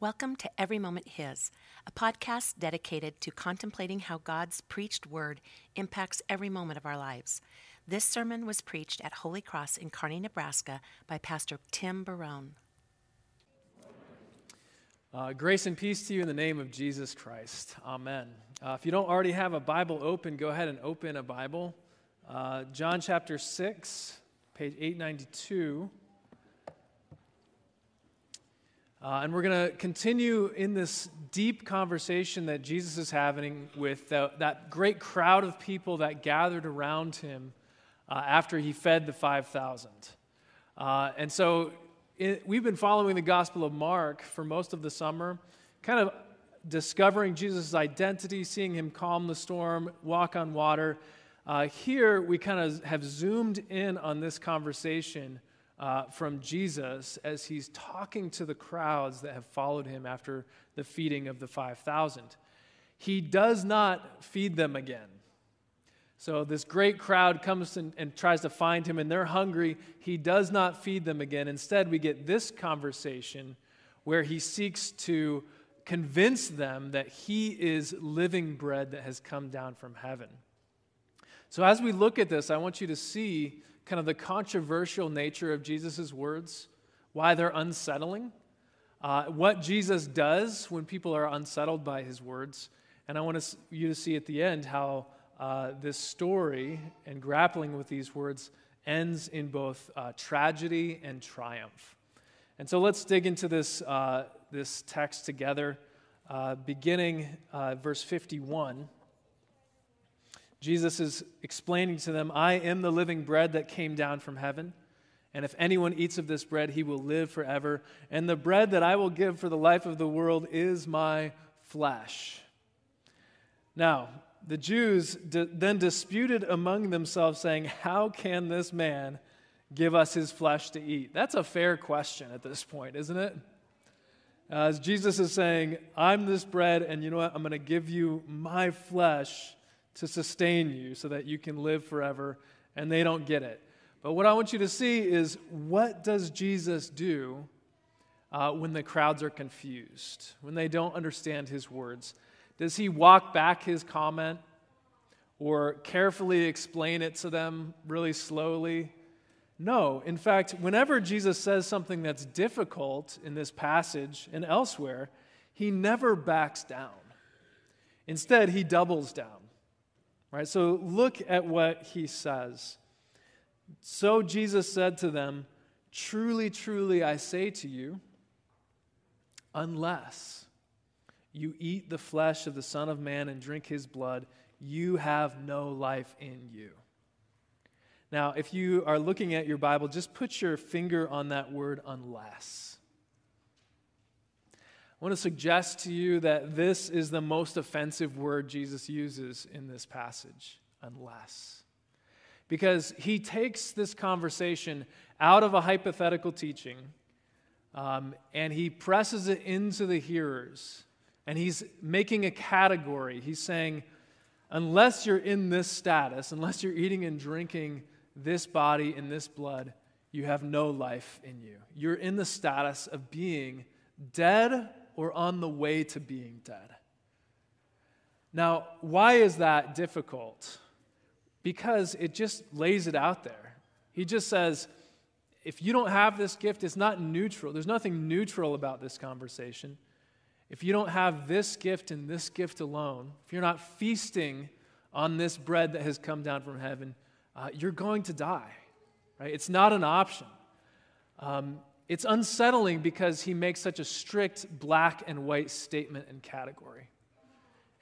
Welcome to Every Moment His, a podcast dedicated to contemplating how God's preached word impacts every moment of our lives. This sermon was preached at Holy Cross in Kearney, Nebraska by Pastor Tim Barone. Uh, grace and peace to you in the name of Jesus Christ. Amen. Uh, if you don't already have a Bible open, go ahead and open a Bible. Uh, John chapter 6, page 892. Uh, and we're going to continue in this deep conversation that Jesus is having with the, that great crowd of people that gathered around him uh, after he fed the 5,000. Uh, and so it, we've been following the Gospel of Mark for most of the summer, kind of discovering Jesus' identity, seeing him calm the storm, walk on water. Uh, here, we kind of have zoomed in on this conversation uh, from Jesus as he's talking to the crowds that have followed him after the feeding of the 5,000. He does not feed them again. So, this great crowd comes and, and, tries to find him, and they're hungry. He does not feed them again. Instead, we get this conversation where he seeks to convince them that he is living bread that has come down from heaven. So, as we look at this, I want you to see kind of the controversial nature of Jesus' words, why they're unsettling, uh, what Jesus does when people are unsettled by his words. And I want you to see at the end how uh, this story and grappling with these words ends in both uh, tragedy and triumph. And so let's dig into this, uh, this text together, uh, beginning uh, verse 51. Jesus is explaining to them, I am the living bread that came down from heaven. And if anyone eats of this bread, he will live forever. And the bread that I will give for the life of the world is my flesh. Now, the Jews d- then disputed among themselves, saying, How can this man give us his flesh to eat? That's a fair question at this point, isn't it? As Jesus is saying, I'm this bread, and you know what? I'm going to give you my flesh to sustain you so that you can live forever, and they don't get it. But what I want you to see is what does Jesus do uh, when the crowds are confused, when they don't understand his words? Does he walk back his comment or carefully explain it to them really slowly? No. In fact, whenever Jesus says something that's difficult in this passage and elsewhere, he never backs down. Instead, he doubles down. Right? So look at what he says. So Jesus said to them, Truly, truly, I say to you, unless you eat the flesh of the Son of Man and drink his blood, you have no life in you. Now, if you are looking at your Bible, just put your finger on that word unless. I want to suggest to you that this is the most offensive word Jesus uses in this passage, unless. Because he takes this conversation out of a hypothetical teaching um, and he presses it into the hearers. And he's making a category. He's saying, unless you're in this status, unless you're eating and drinking this body and this blood, you have no life in you. You're in the status of being dead or on the way to being dead. Now, why is that difficult? Because it just lays it out there. He just says, if you don't have this gift, it's not neutral. There's nothing neutral about this conversation. If you don't have this gift and this gift alone, if you're not feasting on this bread that has come down from heaven, uh, you're going to die. Right? It's not an option. Um, it's unsettling because he makes such a strict black and white statement and category.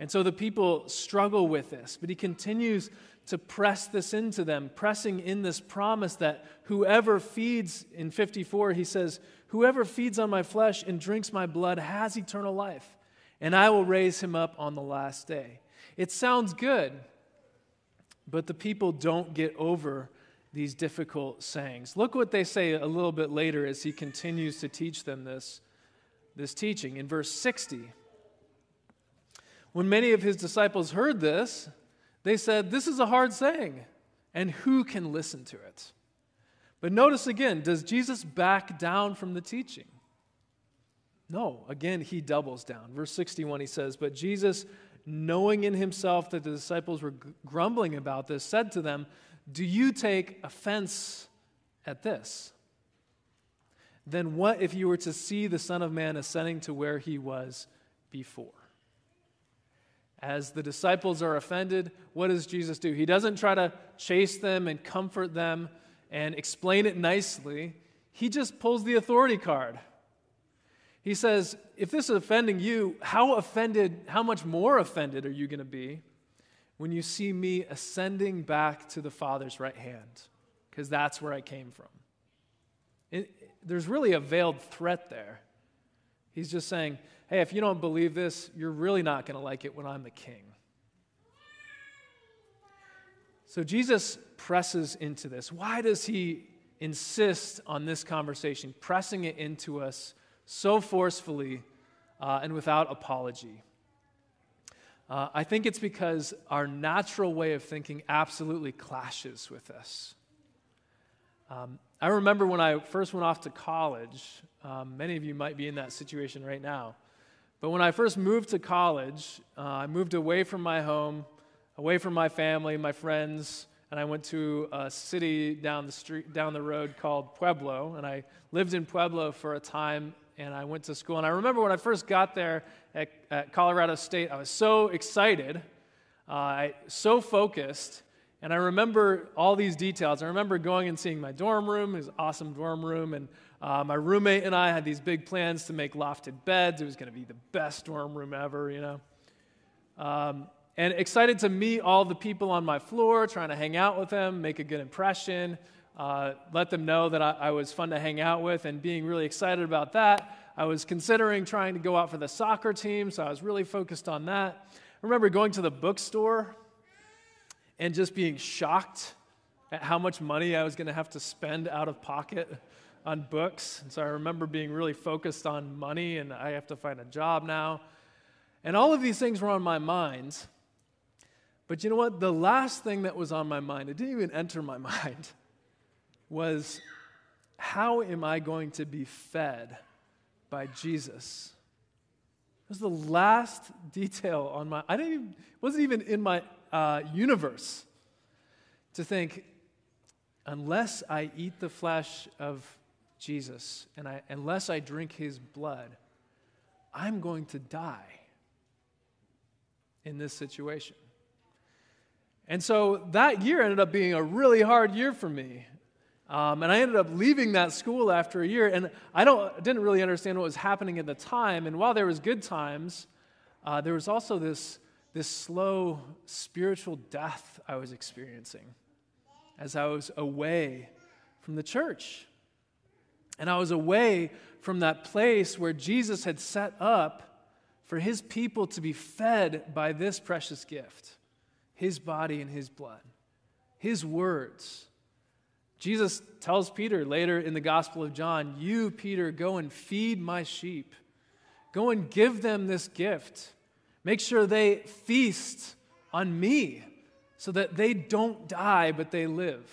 And so the people struggle with this, but he continues to press this into them, pressing in this promise that whoever feeds, in 54, he says, Whoever feeds on my flesh and drinks my blood has eternal life, and I will raise him up on the last day. It sounds good, but the people don't get over these difficult sayings. Look what they say a little bit later as he continues to teach them this, this teaching. In verse 60, when many of his disciples heard this, they said, This is a hard saying, and who can listen to it? But notice again, does Jesus back down from the teaching? No, again, he doubles down. Verse 61, he says, But Jesus, knowing in himself that the disciples were grumbling about this, said to them, Do you take offense at this? Then what if you were to see the Son of Man ascending to where he was before? As the disciples are offended, what does Jesus do? He doesn't try to chase them and comfort them and explain it nicely. He just pulls the authority card. He says, If this is offending you, how offended, how much more offended are you going to be when you see me ascending back to the Father's right hand? Because that's where I came from. It, there's really a veiled threat there. He's just saying, hey, if you don't believe this, you're really not going to like it when I'm the king. So Jesus presses into this. Why does he insist on this conversation, pressing it into us so forcefully uh, and without apology? Uh, I think it's because our natural way of thinking absolutely clashes with this. Um, I remember when I first went off to college, um, many of you might be in that situation right now. But when I first moved to college, uh, I moved away from my home, away from my family, my friends, and I went to a city down the street, down the road called Pueblo, and I lived in Pueblo for a time, and I went to school. And I remember when I first got there at, at Colorado State, I was so excited, uh, so focused, and I remember all these details. I remember going and seeing my dorm room, was awesome dorm room, and uh, my roommate and I had these big plans to make lofted beds. It was going to be the best dorm room ever, you know. Um, and excited to meet all the people on my floor, trying to hang out with them, make a good impression, uh, let them know that I, I was fun to hang out with, and being really excited about that. I was considering trying to go out for the soccer team, so I was really focused on that. I remember going to the bookstore and just being shocked at how much money I was going to have to spend out of pocket on books. And so I remember being really focused on money and I have to find a job now. And all of these things were on my mind. But you know what? The last thing that was on my mind, it didn't even enter my mind, was how am I going to be fed by Jesus? It was the last detail on my, I didn't even, wasn't even in my uh, universe to think, unless I eat the flesh of Jesus, and I, unless I drink his blood, I'm going to die in this situation. And so that year ended up being a really hard year for me. Um, and I ended up leaving that school after a year, and I don't, didn't really understand what was happening at the time. And while there was good times, uh, there was also this, this slow spiritual death I was experiencing as I was away from the church. And I was away from that place where Jesus had set up for his people to be fed by this precious gift his body and his blood, his words. Jesus tells Peter later in the Gospel of John, You, Peter, go and feed my sheep. Go and give them this gift. Make sure they feast on me so that they don't die, but they live.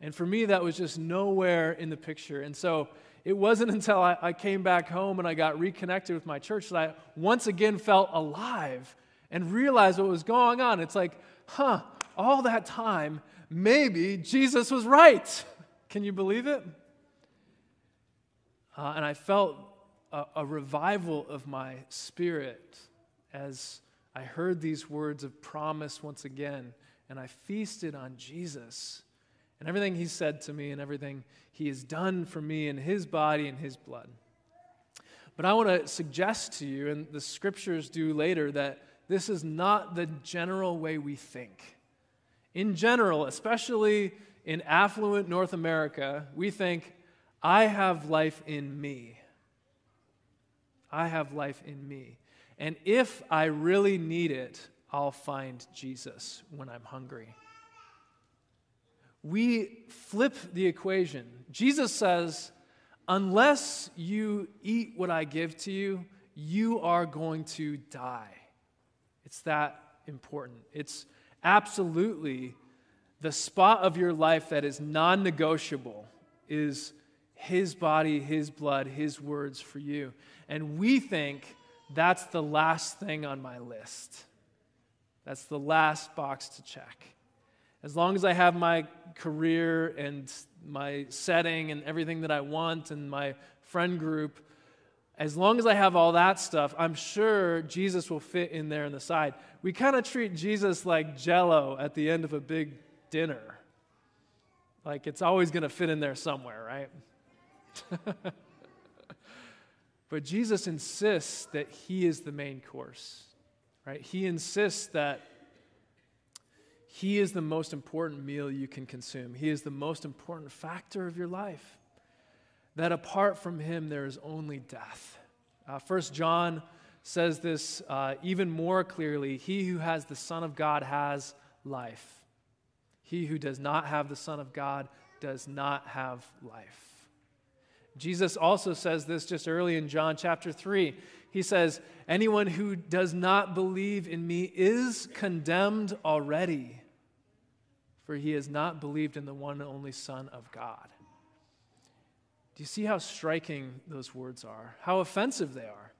And for me, that was just nowhere in the picture. And so it wasn't until I, I, came back home and I got reconnected with my church that I once again felt alive and realized what was going on. It's like, huh, all that time, maybe Jesus was right. Can you believe it? Uh, and I felt a, a revival of my spirit as I heard these words of promise once again, and I feasted on Jesus and everything he said to me and everything he has done for me in his body and his blood. But I want to suggest to you, and the scriptures do later, that this is not the general way we think. In general, especially in affluent North America, we think, I have life in me. I have life in me. And if I really need it, I'll find Jesus when I'm hungry we flip the equation. Jesus says, Unless you eat what I give to you, you are going to die. It's that important. It's absolutely the spot of your life that is non negotiable is His body, His blood, His words for you. And we think that's the last thing on my list. That's the last box to check. As long as I have my career and my setting and everything that I want and my friend group, as long as I have all that stuff, I'm sure Jesus will fit in there in the side. We kind of treat Jesus like jello at the end of a big dinner. Like it's always going to fit in there somewhere, right? but Jesus insists that he is the main course, right? He insists that he is the most important meal you can consume. He is the most important factor of your life. That apart from him, there is only death. Uh, First John says this uh, even more clearly He who has the Son of God has life. He who does not have the Son of God does not have life. Jesus also says this just early in John chapter 3. He says, Anyone who does not believe in me is condemned already, for he has not believed in the one and only Son of God. Do you see how striking those words are? How offensive they are.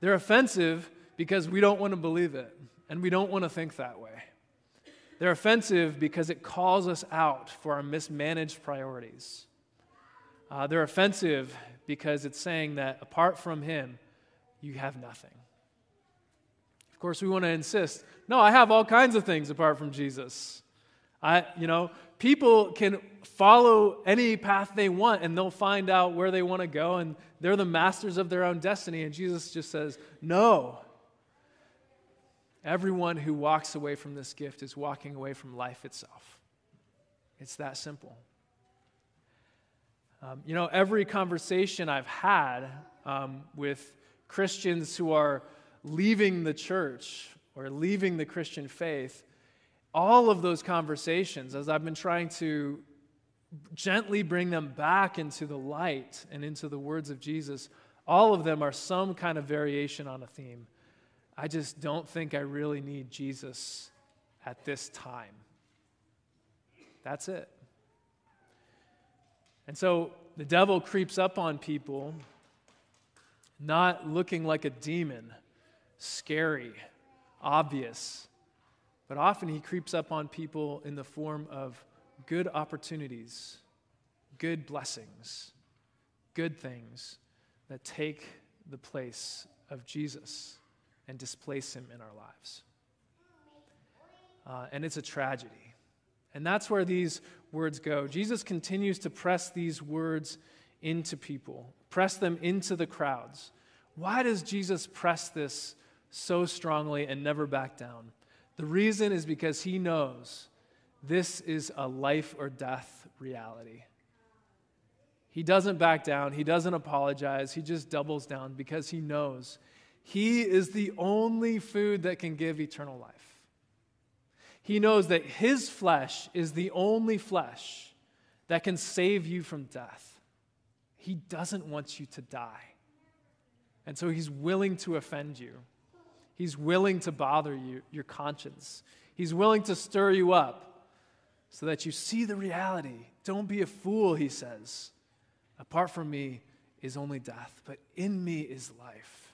They're offensive because we don't want to believe it, and we don't want to think that way. They're offensive because it calls us out for our mismanaged priorities. Uh, they're offensive because it's saying that apart from Him, you have nothing. Of course, we want to insist no, I have all kinds of things apart from Jesus. I, you know, people can follow any path they want and they'll find out where they want to go and they're the masters of their own destiny. And Jesus just says, no, Everyone who walks away from this gift is walking away from life itself. It's that simple. Um, you know, every conversation I've had um, with Christians who are leaving the church or leaving the Christian faith, all of those conversations, as I've been trying to gently bring them back into the light and into the words of Jesus, all of them are some kind of variation on a theme. I just don't think I really need Jesus at this time. That's it. And so the devil creeps up on people, not looking like a demon, scary, obvious, but often he creeps up on people in the form of good opportunities, good blessings, good things that take the place of Jesus and displace him in our lives. Uh, and it's a tragedy. And that's where these words go. Jesus continues to press these words into people, press them into the crowds. Why does Jesus press this so strongly and never back down? The reason is because he knows this is a life or death reality. He doesn't back down, he doesn't apologize, he just doubles down because he knows he is the only food that can give eternal life. He knows that His flesh is the only flesh that can save you from death. He doesn't want you to die. And so He's willing to offend you, He's willing to bother you, your conscience. He's willing to stir you up so that you see the reality. Don't be a fool, He says. Apart from me is only death, but in me is life.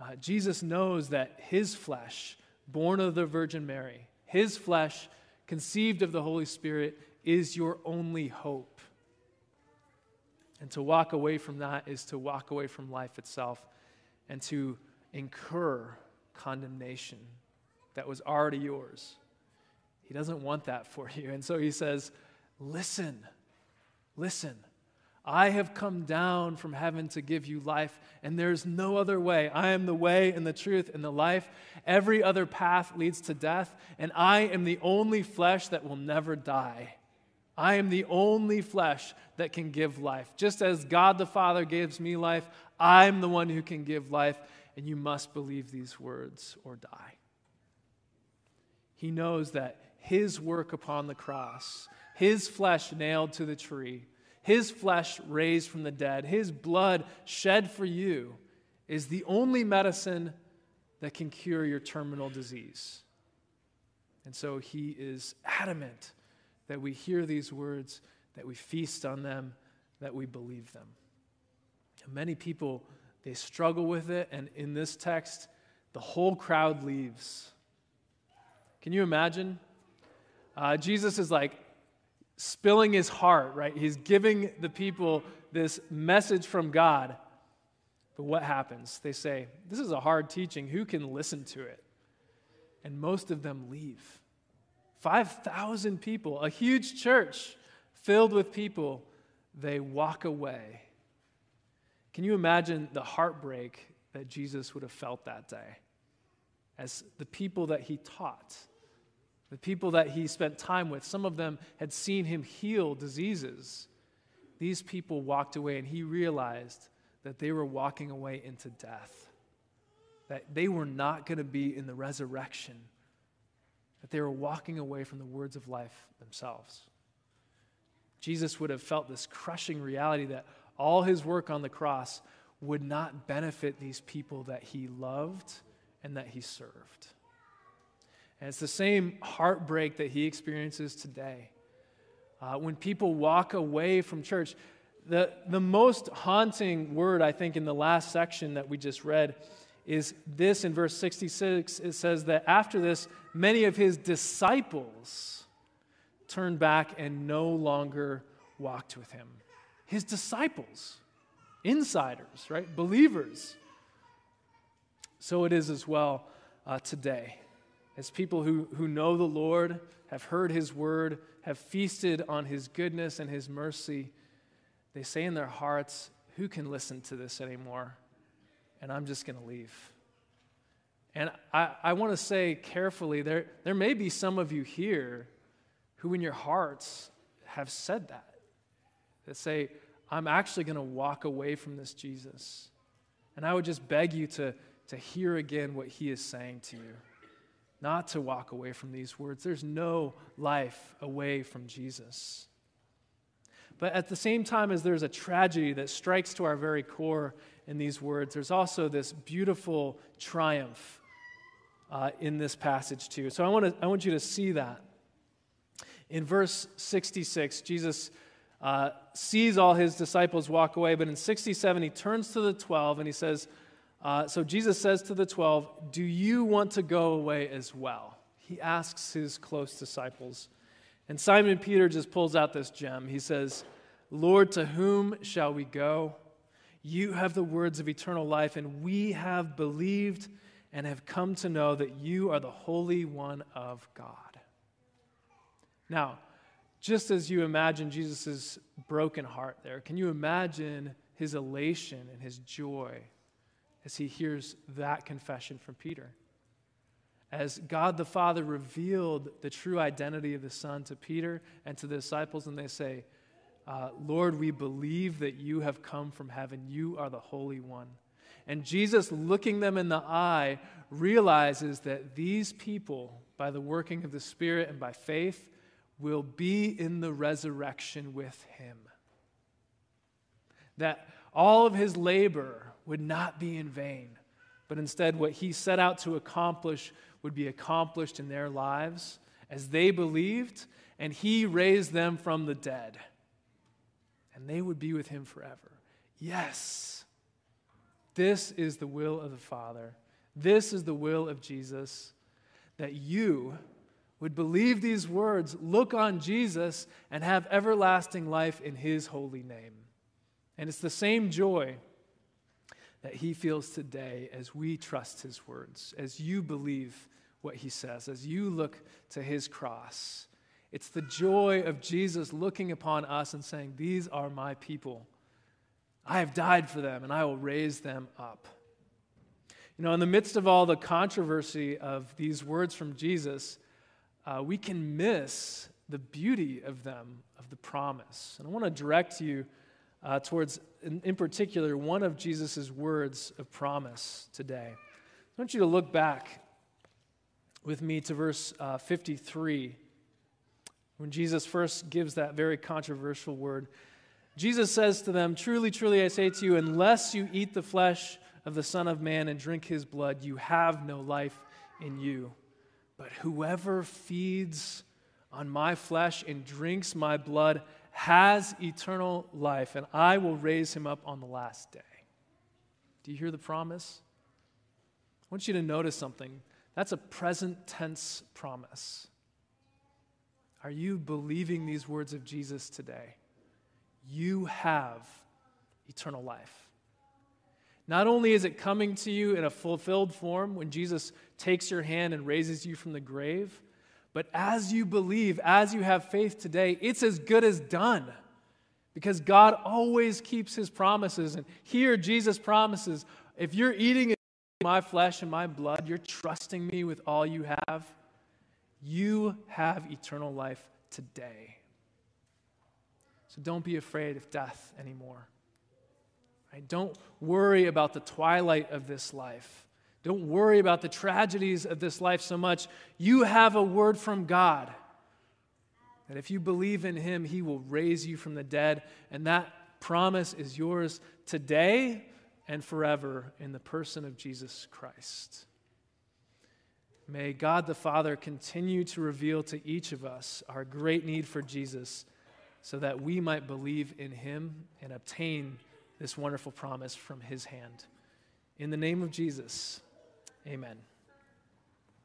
Uh, Jesus knows that his flesh, born of the Virgin Mary, his flesh, conceived of the Holy Spirit, is your only hope. And to walk away from that is to walk away from life itself and to incur condemnation that was already yours. He doesn't want that for you. And so he says, Listen, listen. I have come down from heaven to give you life, and there's no other way. I am the way and the truth and the life. Every other path leads to death, and I am the only flesh that will never die. I am the only flesh that can give life. Just as God the Father gives me life, I'm the one who can give life, and you must believe these words or die. He knows that his work upon the cross, his flesh nailed to the tree, his flesh raised from the dead, his blood shed for you, is the only medicine that can cure your terminal disease. And so he is adamant that we hear these words, that we feast on them, that we believe them. Many people, they struggle with it, and in this text, the whole crowd leaves. Can you imagine? Uh, Jesus is like spilling his heart, right? He's giving the people this message from God. But what happens? They say, This is a hard teaching. Who can listen to it? And most of them leave. 5,000 people, a huge church filled with people, they walk away. Can you imagine the heartbreak that Jesus would have felt that day as the people that he taught? The people that he spent time with, some of them had seen him heal diseases. These people walked away, and he realized that they were walking away into death, that they were not going to be in the resurrection, that they were walking away from the words of life themselves. Jesus would have felt this crushing reality that all his work on the cross would not benefit these people that he loved and that he served. And it's the same heartbreak that he experiences today. Uh, when people walk away from church, the, the most haunting word, I think, in the last section that we just read is this in verse 66. It says that after this, many of his disciples turned back and no longer walked with him. His disciples, insiders, right? Believers. So it is as well uh, today as people who, who know the Lord, have heard his word, have feasted on his goodness and his mercy, they say in their hearts, Who can listen to this anymore? And I'm just going to leave. And I, I want to say carefully there, there may be some of you here who, in your hearts, have said that. That say, I'm actually going to walk away from this Jesus. And I would just beg you to, to hear again what he is saying to you not to walk away from these words. There's no life away from Jesus. But at the same time as there's a tragedy that strikes to our very core in these words, there's also this beautiful triumph uh, in this passage, too. So I, want to, I want you to see that. In verse 66, Jesus uh, sees all his disciples walk away, but in 67, he turns to the 12 and he says, uh, so Jesus says to the 12, Do you want to go away as well? He asks his close disciples. And Simon Peter just pulls out this gem. He says, Lord, to whom shall we go? You have the words of eternal life, and we have believed and have come to know that you are the Holy One of God. Now, just as you imagine Jesus' broken heart there, can you imagine his elation and his joy as he hears that confession from Peter. As God the Father revealed the true identity of the Son to Peter and to the disciples, and they say, uh, Lord, we believe that you have come from heaven. You are the Holy One. And Jesus, looking them in the eye, realizes that these people, by the working of the Spirit and by faith, will be in the resurrection with him. That all of his labor would not be in vain, but instead, what he set out to accomplish would be accomplished in their lives as they believed, and he raised them from the dead. And they would be with him forever. Yes, this is the will of the Father. This is the will of Jesus that you would believe these words, look on Jesus, and have everlasting life in his holy name. And it's the same joy that he feels today as we trust his words, as you believe what he says, as you look to his cross. It's the joy of Jesus looking upon us and saying, These are my people. I have died for them, and I will raise them up. You know, in the midst of all the controversy of these words from Jesus, uh, we can miss the beauty of them, of the promise. And I want to direct you uh, towards, in, in, particular, one of Jesus' words of promise today. I want you to look back with me to verse uh, 53, when Jesus first gives that very controversial word. Jesus says to them, Truly, truly, I say to you, unless you eat the flesh of the Son of Man and drink his blood, you have no life in you. But whoever feeds on my flesh and drinks my blood has eternal life, and I will raise him up on the last day. Do you hear the promise? I want you to notice something. That's a present tense promise. Are you believing these words of Jesus today? You have eternal life. Not only is it coming to you in a fulfilled form when Jesus takes your hand and raises you from the grave, but as you believe, as you have faith today, it's as good as done. Because God always keeps his promises. And here, Jesus promises if you're eating my flesh and my blood, you're trusting me with all you have, you have eternal life today. So don't be afraid of death anymore. Right? Don't worry about the twilight of this life. Don't worry about the tragedies of this life so much. You have a word from God that if you believe in Him, He will raise you from the dead. And that promise is yours today and forever in the person of Jesus Christ. May God the Father continue to reveal to each of us our great need for Jesus so that we might believe in Him and obtain this wonderful promise from his hand. In the name of Jesus, amen.